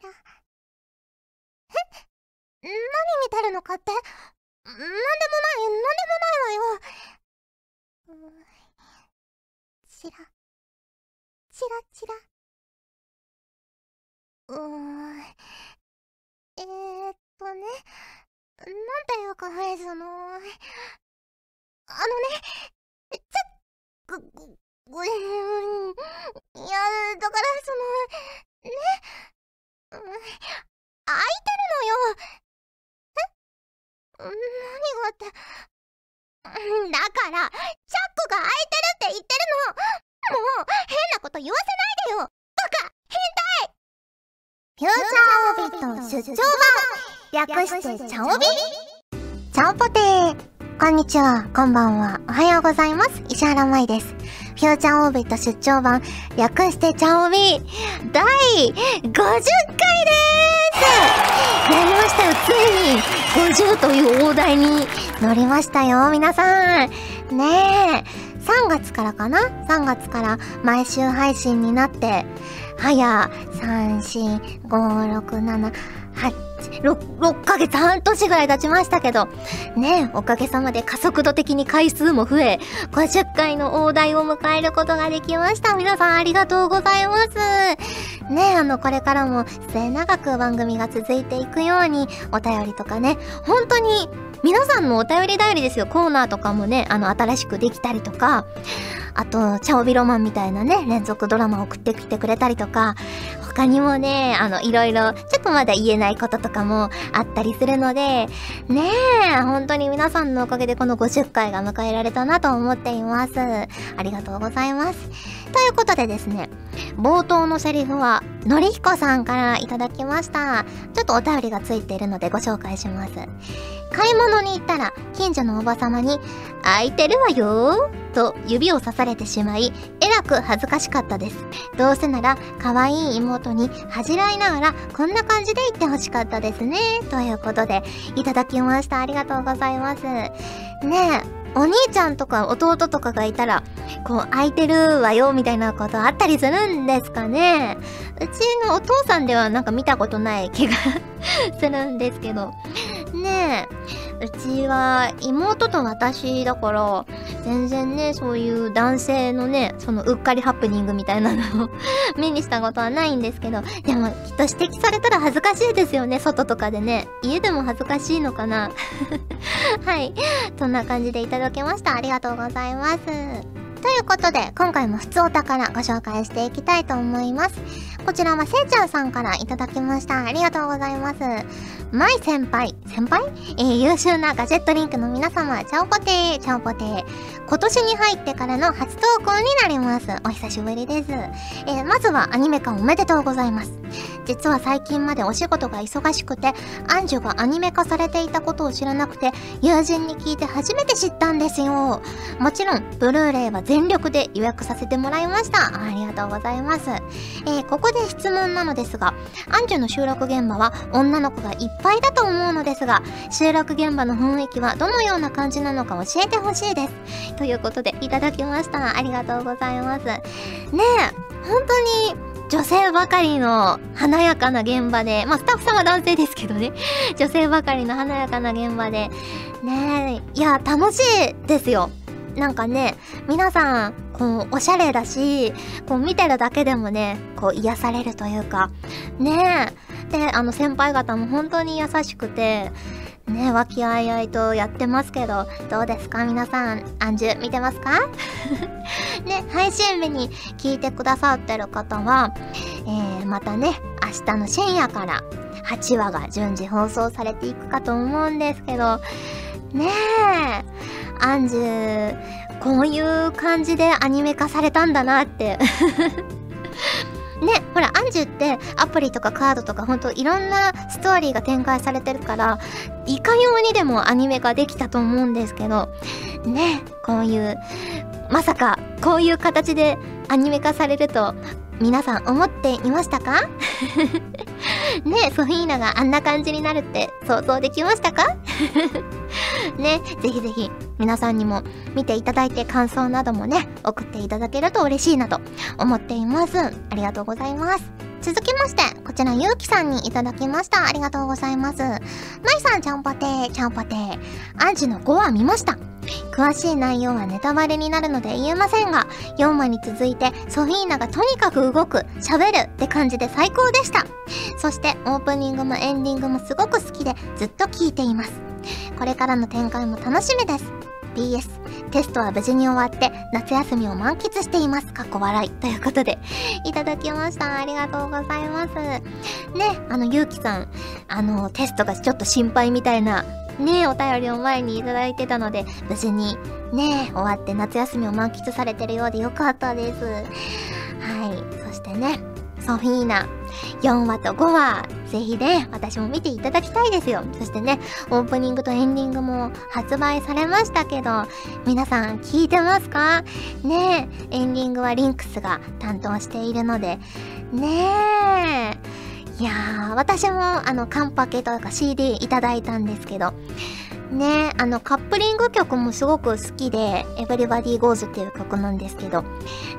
ら。え 何見てるのかって？なんでもない、なんでもないわよ。うちら、ちらちら。うーん。えー、っとね、なんていうか、その、あのね、ちょ、ご、ご、ご、いや、だから、その、ね、うん、空いてるのよ。え？何がって、だから、チャックが空いてるって言ってるの。もう、変なこと言わせないでよ。バカ変態。フューチャーオビット出張版。略してチャオビ？チャオポテー。こんにちは、こんばんは、おはようございます。石原舞です。フューチャーオービット出張版、略してチャオビ第50回でーすやりましたよ、ついに50という大台に乗りましたよ、皆さん。ねえ、3月からかな ?3 月から毎週配信になって、はや、3、4、5、6、7、8、6, 6ヶ月半年ぐらい経ちましたけど、ねおかげさまで加速度的に回数も増え、50回の大台を迎えることができました。皆さんありがとうございます。ねあの、これからも末永く番組が続いていくように、お便りとかね、本当に皆さんのお便り頼りですよ。コーナーとかもね、あの、新しくできたりとか、あと、チャオビロマンみたいなね、連続ドラマを送ってきてくれたりとか、他にもね、あの、いろいろ、ちょっとまだ言えないこととかもあったりするので、ねえ、本当に皆さんのおかげでこの50回が迎えられたなと思っています。ありがとうございます。ということでですね、冒頭のセリフは、のりひこさんからいただきました。ちょっとお便りがついているのでご紹介します。買い物に行ったら近所のおばさまに「空いてるわよ」と指をさされてしまいえらく恥ずかしかったですどうせなら可愛い妹に恥じらいながらこんな感じで言ってほしかったですねということでいただきましたありがとうございますねえお兄ちゃんとか弟とかがいたら、こう、空いてるわよ、みたいなことあったりするんですかねうちのお父さんではなんか見たことない気がするんですけど。ねえ、うちは妹と私だから、全然ね、そういう男性のね、そのうっかりハプニングみたいなのを 目にしたことはないんですけど、でもきっと指摘されたら恥ずかしいですよね、外とかでね。家でも恥ずかしいのかな はい。そんな感じでいただきました。ありがとうございます。ということで、今回も普通お宝ご紹介していきたいと思います。こちらはせいちゃんさんからいただきました。ありがとうございます。マイ先輩、先輩えー、優秀なガジェットリンクの皆様、チャオポテー、チャオポテー。今年に入ってからの初投稿になります。お久しぶりです。えー、まずはアニメ化おめでとうございます。実は最近までお仕事が忙しくて、アンジュがアニメ化されていたことを知らなくて、友人に聞いて初めて知ったんですよ。もちろん、ブルーレイは全力で予約させてもらいました。ありがとうございます。えー、ここで質問なのですが、アンジュの収録現場は女の子がいっぱいだと思うのですが、収録現場の雰囲気はどのような感じなのか教えてほしいです。ということで、いただきました。ありがとうございます。ねえ、本当に、女性ばかりの華やかな現場で、まあスタッフさんは男性ですけどね、女性ばかりの華やかな現場で、ねえ、いや、楽しいですよ。なんかね、皆さん、こう、おしゃれだし、こう見てるだけでもね、こう癒されるというか、ねえ。で、あの先輩方も本当に優しくて、ね、和気あいあいとやってますけど、どうですか？皆さん、アンジュ見てますか？ね、配信日に聞いてくださってる方は、えー、またね、明日の深夜から8話が順次放送されていくかと思うんですけど、ねえ、アンジュ、こういう感じでアニメ化されたんだなってね、ほら、アンジュってアプリとかカードとかほんといろんなストーリーが展開されてるから、いかようにでもアニメができたと思うんですけど、ね、こういう、まさかこういう形でアニメ化されると皆さん思っていましたか？ねソフィーナがあんな感じになるって想像できましたか？ね、ぜひぜひ皆さんにも見ていただいて感想などもね、送っていただけると嬉しいなと思っています。ありがとうございます。続きまして、こちらゆうきさんにいただきました。ありがとうございます。まいさん、ちゃんぽてー、ちゃんぽてー。アンジの5話見ました。詳しい内容はネタバレになるので言えませんが、4話に続いてソフィーナがとにかく動く、喋るって感じで最高でした。そしてオープニングもエンディングもすごく好きでずっと聞いています。これからの展開も楽しみです。PS テストは無事に終わって夏休みを満喫しています。かっこ笑い。ということで、いただきました。ありがとうございます。ね、あの、ゆうきさん、あの、テストがちょっと心配みたいな、ね、お便りを前にいただいてたので、無事に、ね、終わって夏休みを満喫されてるようでよかったです。はい。そしてね、ソフィーナ、4話と5話、ぜひね、私も見ていただきたいですよ。そしてね、オープニングとエンディングも発売されましたけど、皆さん聞いてますか？ねえ、エンディングはリンクスが担当しているので、ねえ。いやー、私もあの、カンパケとか CD いただいたんですけど、ねあのカップリング曲もすごく好きで、Everybody Goes っていう曲なんですけど、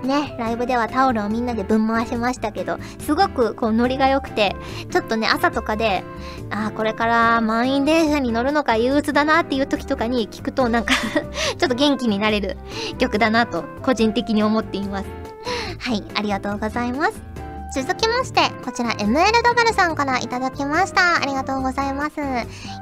ね、ライブではタオルをみんなでぶん回しましたけど、すごくこうノリが良くて、ちょっとね、朝とかで、ああ、これから満員電車に乗るのか憂鬱だなっていう時とかに聞くとなんか ちょっと元気になれる曲だなと、個人的に思っています。はい、ありがとうございます。続きまして、こちら MLW さんからいただきました。ありがとうございます。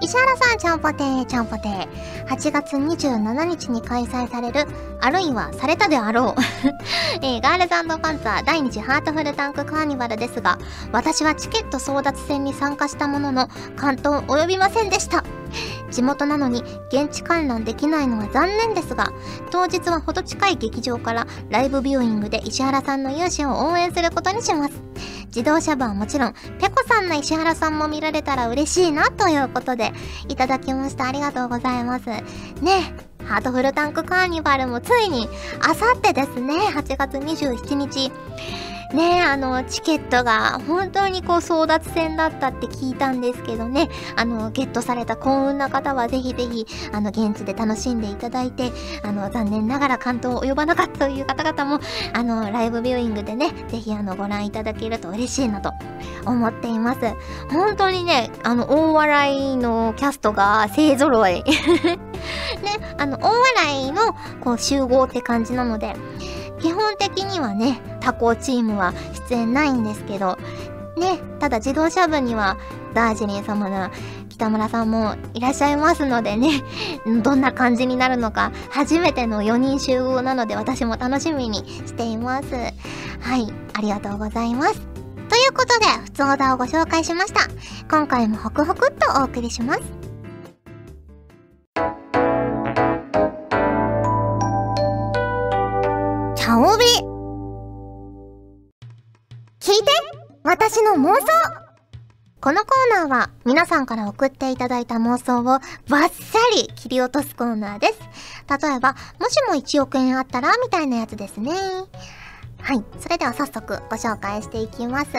石原さん、ちゃんぽてー、ちゃんぽてー。8月27日に開催される、あるいはされたであろう えー、ガールズパンツァー第2次ハートフルタンクカーニバルですが、私はチケット争奪戦に参加したものの、関東及びませんでした。地元なのに現地観覧できないのは残念ですが、当日はほど近い劇場からライブビューイングで石原さんの勇姿を応援することにします。自動車部はもちろん、ペコさんの石原さんも見られたら嬉しいなということで、いただきました。ありがとうございます。ねハートフルタンクカーニバルもついに、あさってですね、8月27日。ねあの、チケットが本当にこう争奪戦だったって聞いたんですけどね、あの、ゲットされた幸運な方はぜひぜひ、あの、現地で楽しんでいただいて、あの、残念ながら関東及ばなかったという方々も、あの、ライブビューイングでね、ぜひあの、ご覧いただけると嬉しいなと思っています。本当にね、あの、大笑いのキャストが勢揃い。ね、あの、大笑いの、こう、集合って感じなので、基本的にはね、他校チームは出演ないんですけど、ね、ただ自動車部にはダージリン様の北村さんもいらっしゃいますのでね、どんな感じになるのか、初めての4人集合なので私も楽しみにしています。はい、ありがとうございます。ということで、普通オーダーをご紹介しました。今回もホクホクっとお送りします。帯聞いて私の妄想このコーナーは皆さんから送っていただいた妄想をバッサリ切り落とすコーナーです。例えば、もしも1億円あったらみたいなやつですね。はい。それでは早速ご紹介していきます。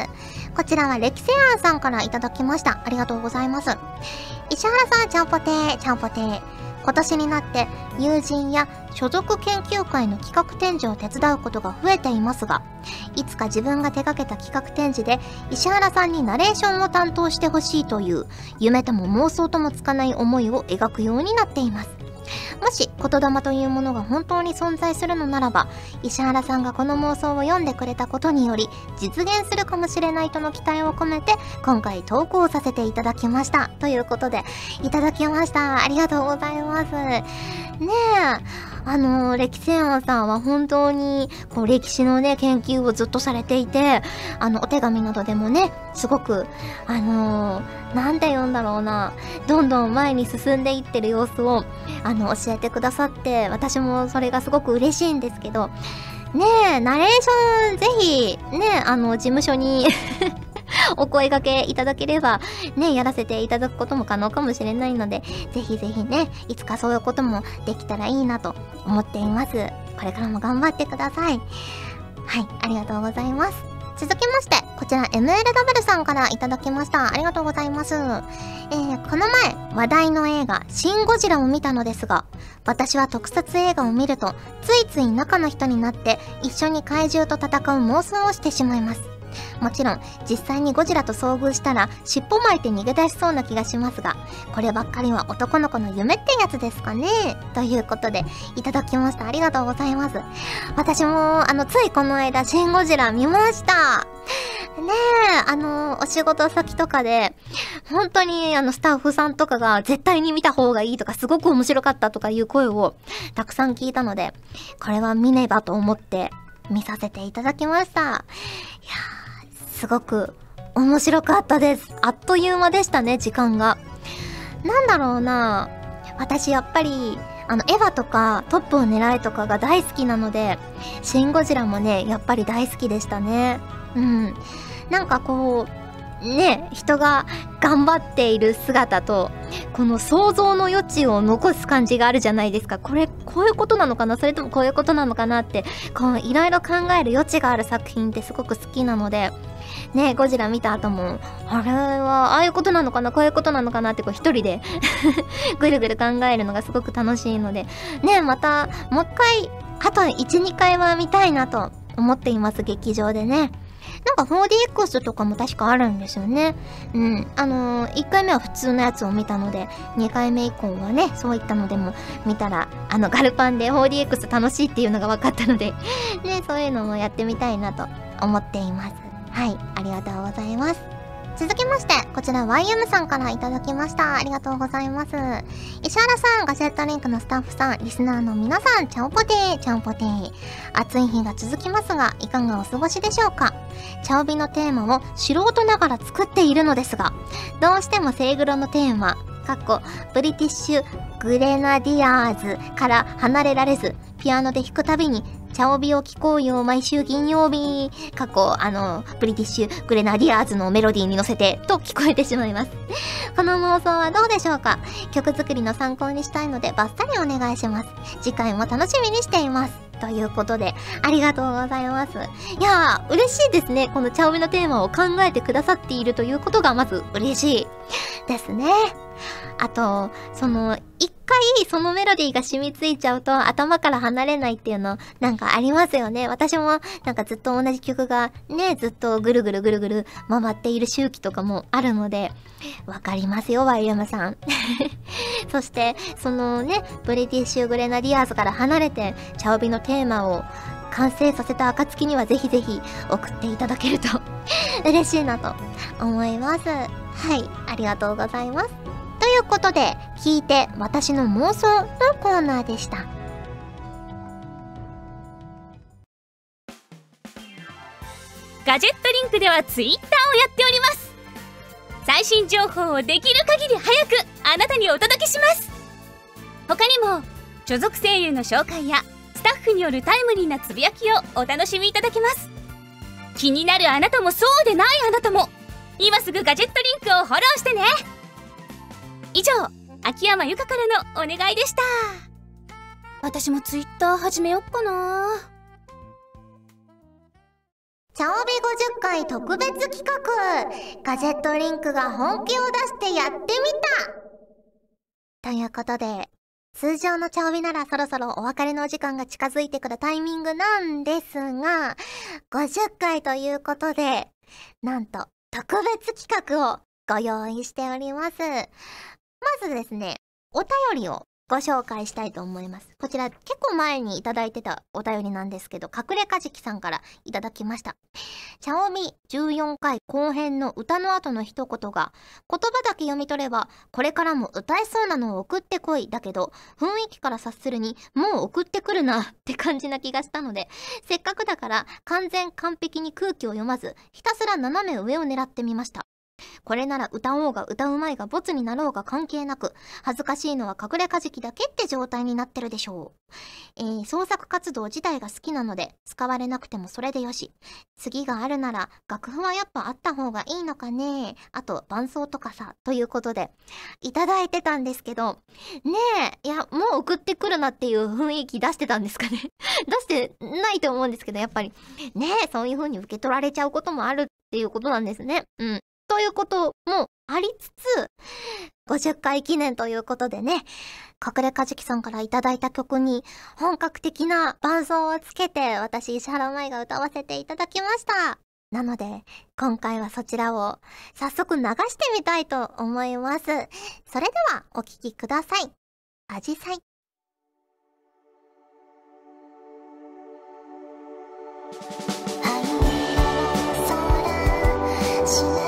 こちらは歴世庵さんからいただきました。ありがとうございます。石原さん、ちゃんぽてー、ちゃんぽてー。今年になって友人や所属研究会の企画展示を手伝うことが増えていますが、いつか自分が手掛けた企画展示で石原さんにナレーションを担当してほしいという夢とも妄想ともつかない思いを描くようになっています。もし言霊というものが本当に存在するのならば、石原さんがこの妄想を読んでくれたことにより、実現するかもしれないとの期待を込めて、今回投稿させていただきました。ということで、いただきました。ありがとうございます。ねえ。あのー、歴戦王さんは本当に、こう、歴史のね、研究をずっとされていて、あの、お手紙などでもね、すごく、あのー、なんて言うんだろうな、どんどん前に進んでいってる様子を、あの、教えてくださって、私もそれがすごく嬉しいんですけど、ねえ、ナレーション、ぜひ、ね、あの、事務所に お声掛けいただければ、ね、やらせていただくことも可能かもしれないので、ぜひぜひね、いつかそういうこともできたらいいなと思っています。これからも頑張ってください。はい、ありがとうございます。続きまして、こちら MLW さんからいただきました。ありがとうございます。えー、この前、話題の映画、シン・ゴジラを見たのですが、私は特撮映画を見ると、ついつい中の人になって、一緒に怪獣と戦う妄想をしてしまいます。もちろん、実際にゴジラと遭遇したら、尻尾巻いて逃げ出しそうな気がしますが、こればっかりは男の子の夢ってやつですかね？ということで、いただきました。ありがとうございます。私も、あの、ついこの間、シン・ゴジラ見ました。ねえ、あの、お仕事先とかで、本当にあの、スタッフさんとかが絶対に見た方がいいとか、すごく面白かったとかいう声をたくさん聞いたので、これは見ねばと思って見させていただきました。いやー、すごく面白かったです。あっという間でしたね、時間が。なんだろうな私やっぱり、あの、エヴァとかトップを狙えとかが大好きなので、シン・ゴジラもね、やっぱり大好きでしたね。うん。なんかこう、ね、人が頑張っている姿と、この想像の余地を残す感じがあるじゃないですか。これ、こういうことなのかな？それともこういうことなのかなって、こう、いろいろ考える余地がある作品ってすごく好きなので、ね、ゴジラ見た後も、あれは、ああいうことなのかな？こういうことなのかな？ってこう一人で ぐるぐる考えるのがすごく楽しいので、ね、また、もう一回、あと1、2回は見たいなと思っています、劇場でね。なんか 4DX とかも確かあるんですよね。うん。あのー、1回目は普通のやつを見たので、2回目以降はね、そういったのでも見たら、あの、ガルパンで 4DX 楽しいっていうのが分かったので ね、そういうのもやってみたいなと思っています。はい、ありがとうございます。続きまして、こちら YM さんからいただきました。ありがとうございます。石原さん、ガジェットリンクのスタッフさん、リスナーの皆さん、チャオポテー、チャオポテー。暑い日が続きますが、いかがお過ごしでしょうか？チャオビのテーマを素人ながら作っているのですが、どうしてもセイグロのテーマ、かっこ、ブリティッシュグレナディアーズから離れられず、ピアノで弾くたびに茶帯を聴こうよ、毎週金曜日。過去、あの、ブリティッシュグレナディアーズのメロディーに乗せて、と聞こえてしまいます。この妄想はどうでしょうか？曲作りの参考にしたいので、バッサリお願いします。次回も楽しみにしています。ということで、ありがとうございます。いやー、嬉しいですね。この茶帯のテーマを考えてくださっているということがまず嬉しいですね。あと、その、一回そのメロディーが染みついちゃうと頭から離れないっていうのなんかありますよね。私もなんかずっと同じ曲がね、ずっとぐるぐるぐるぐる回っている周期とかもあるので、わかりますよ、ワイヤムさん。そして、そのね、ブリティッシュ・グレナディアーズから離れて、チャオビのテーマを完成させた暁にはぜひぜひ送っていただけると 嬉しいなと思います。はい、ありがとうございます。ということで、聞いて私の妄想のコーナーでした。ガジェットリンクではツイッターをやっております。最新情報をできる限り早くあなたにお届けします。他にも所属声優の紹介やスタッフによるタイムリーなつぶやきをお楽しみいただけます。気になるあなたもそうでないあなたも今すぐガジェットリンクをフォローしてね。以上秋山由香からのお願いでした。私もツイッター始めよっかな。チャオビ50回特別企画。ガジェットリンクが本気を出してやってみた。ということで、通常のチャオビならそろそろお別れのお時間が近づいてくるタイミングなんですが、50回ということで、なんと特別企画をご用意しております。まずですね、お便りをご紹介したいと思います。こちら結構前にいただいてたお便りなんですけど、隠れかじきさんからいただきました。チャオミ14回後編の歌の後の一言が、言葉だけ読み取れば、これからも歌えそうなのを送ってこいだけど、雰囲気から察するに、もう送ってくるなって感じな気がしたので、せっかくだから完全完璧に空気を読まず、ひたすら斜め上を狙ってみました。これなら歌おうが歌うまいがボツになろうが関係なく、恥ずかしいのは隠れカジキだけって状態になってるでしょう。えー、創作活動自体が好きなので、使われなくてもそれでよし。次があるなら、楽譜はやっぱあった方がいいのかねあと、伴奏とかさ、ということで、いただいてたんですけど、ねえ、いや、もう送ってくるなっていう雰囲気出してたんですかね 出してないと思うんですけど、やっぱり、ねえ、そういう風に受け取られちゃうこともあるっていうことなんですね。うん。ということもありつつ、50回記念ということでね、隠れかじきさんからいただいた曲に本格的な伴奏をつけて私石原舞が歌わせていただきました。なので、今回はそちらを早速流してみたいと思います。それではお聴きください。アジサイ。と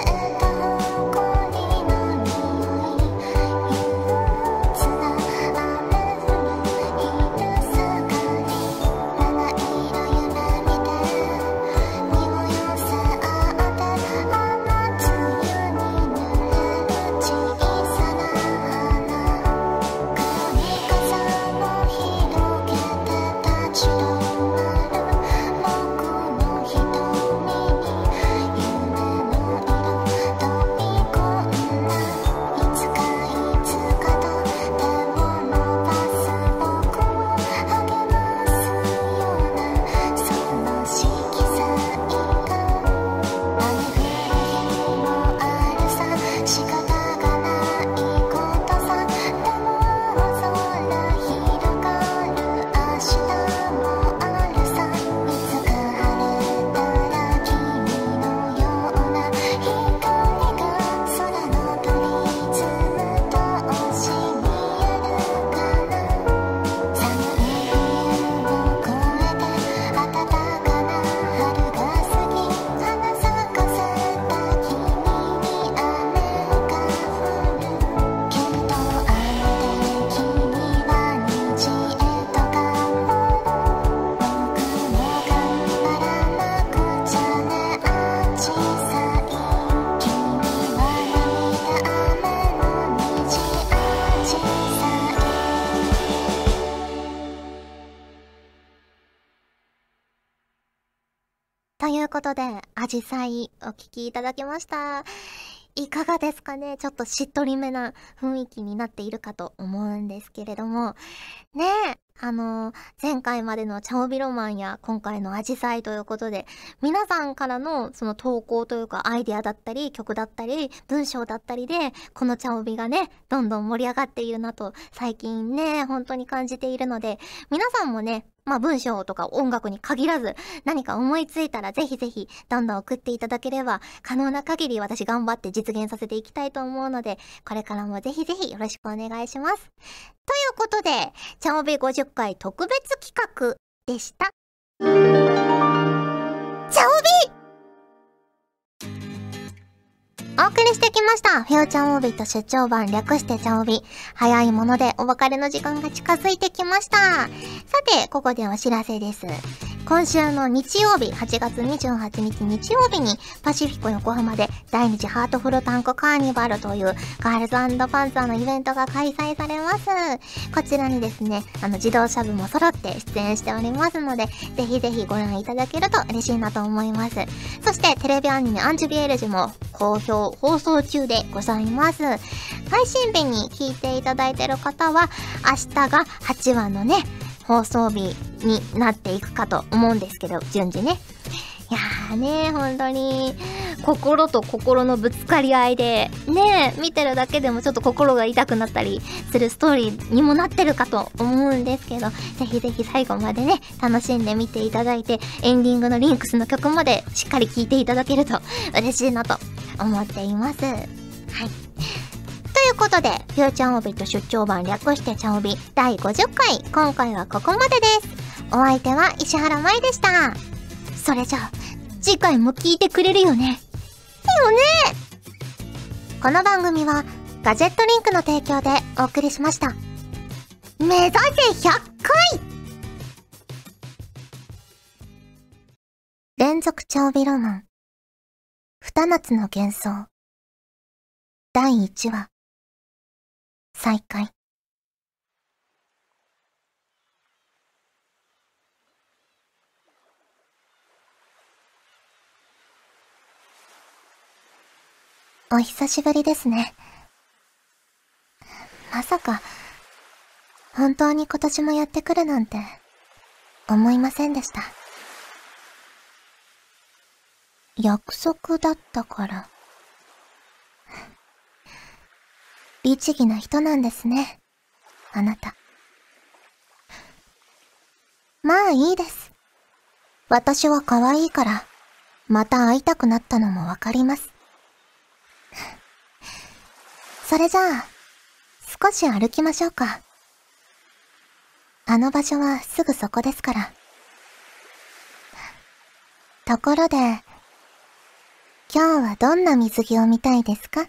で、アジサイお聴きいただきました。いかがですかね？ちょっとしっとりめな雰囲気になっているかと思うんですけれども。ねえ、あのー、前回までのチャオビロマンや今回のアジサイということで、皆さんからのその投稿というかアイデアだったり、曲だったり、文章だったりで、このチャオビがね、どんどん盛り上がっているなと、最近ね、本当に感じているので、皆さんもね、まあ文章とか音楽に限らず何か思いついたらぜひぜひどんどん送っていただければ可能な限り私頑張って実現させていきたいと思うのでこれからもぜひぜひよろしくお願いします。ということで、チャオベ50回特別企画でした。お送りしてきました。フューチャーオービット出張版略してチャオビ。早いものでお別れの時間が近づいてきました。さて、ここでお知らせです。今週の日曜日、8月28日日曜日に、パシフィコ横浜で第二次ハートフルタンクカーニバルというガールズパンツァーのイベントが開催されます。こちらにですね、あの自動車部も揃って出演しておりますので、ぜひぜひご覧いただけると嬉しいなと思います。そしてテレビアニメアンジュビエルジも好評放送中でございます。配信日に聞いていただいている方は、明日が8話のね、放送日になっていくかと思うんですけど、順次ね。いやーね、本当に、心と心のぶつかり合いで、ね、見てるだけでもちょっと心が痛くなったりするストーリーにもなってるかと思うんですけど、ぜひぜひ最後までね、楽しんで見ていただいて、エンディングのリンクスの曲までしっかり聴いていただけると嬉しいなと思っています。はい。ということで、フューチャーオビット出張版略してチャオビ第50回、今回はここまでです。お相手は石原舞でした。それじゃあ、次回も聞いてくれるよね。よねこの番組は、ガジェットリンクの提供でお送りしました。目指せ100回連続長尾ロマン。二夏の幻想。第1話。再会。お久しぶりですね。まさか、本当に今年もやってくるなんて、思いませんでした。約束だったから。律儀な人なんですね。あなた。まあいいです。私は可愛いから、また会いたくなったのもわかります。それじゃあ、少し歩きましょうか。あの場所はすぐそこですから。ところで、今日はどんな水着を見たいですか？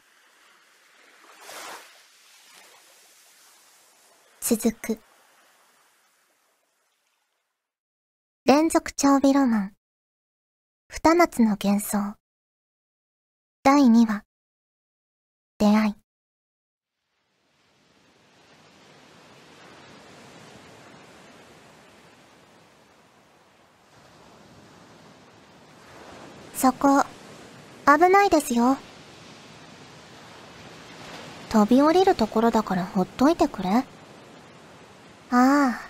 続く。連続長尾ロマン。二夏の幻想。第2話。出会い。そこ、危ないですよ。飛び降りるところだからほっといてくれ。ああ、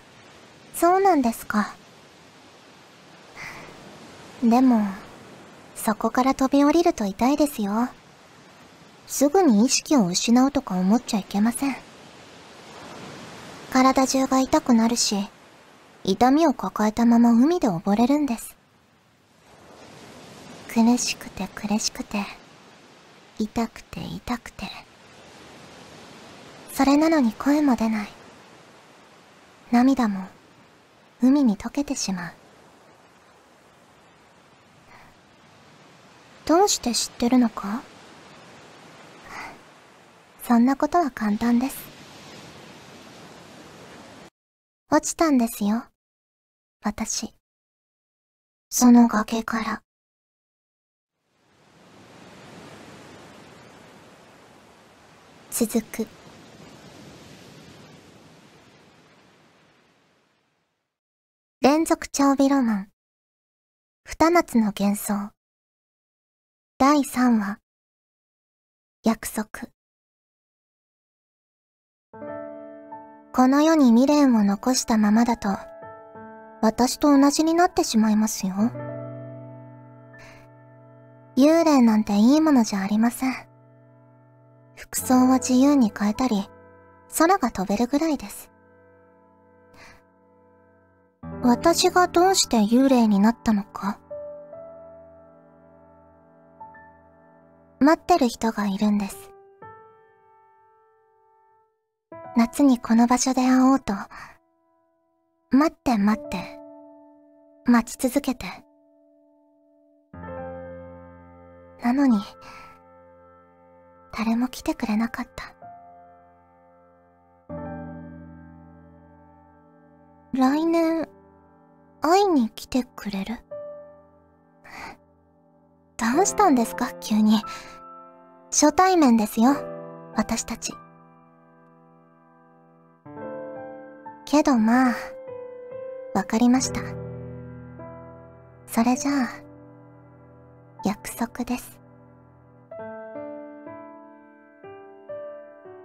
そうなんですか。でも、そこから飛び降りると痛いですよ。すぐに意識を失うとか思っちゃいけません。体中が痛くなるし、痛みを抱えたまま海で溺れるんです。苦しくて苦しくて、痛くて痛くて。それなのに声も出ない。涙も海に溶けてしまう。どうして知ってるのか？そんなことは簡単です。落ちたんですよ。私。その崖から。続く連続長尾ロマン。二夏の幻想。第3話。約束。この世に未練を残したままだと私と同じになってしまいますよ。幽霊なんていいものじゃありません。服装は自由に変えたり、空が飛べるぐらいです。私がどうして幽霊になったのか？待ってる人がいるんです。夏にこの場所で会おうと、待って待って、待ち続けて。なのに、誰も来てくれなかった。来年、会いに来てくれる？どうしたんですか？急に。初対面ですよ、私たち。けどまあ、わかりました。それじゃあ、約束です。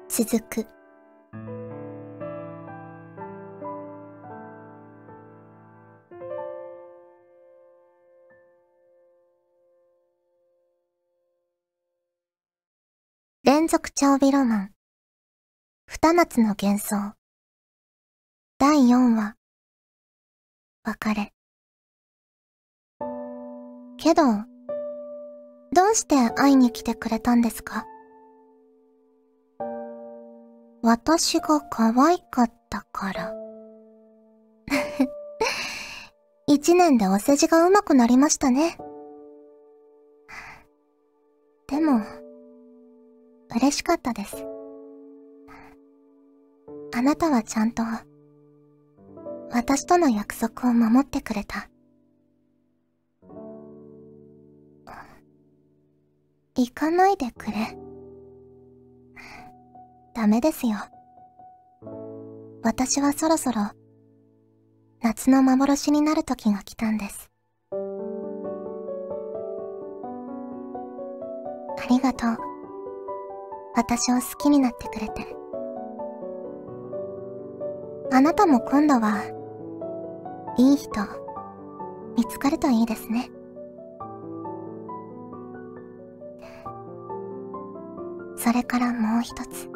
続く連続長尾ロマン。二夏の幻想。第4話。別れ。けどどうして会いに来てくれたんですか？私が可愛かったから。一年でお世辞が上手くなりましたね。嬉しかったです。あなたはちゃんと、私との約束を守ってくれた。行かないでくれ。ダメですよ。私はそろそろ、夏の幻になる時が来たんです。ありがとう。私を好きになってくれて。あなたも今度は、いい人、見つかるといいですね。それからもう一つ。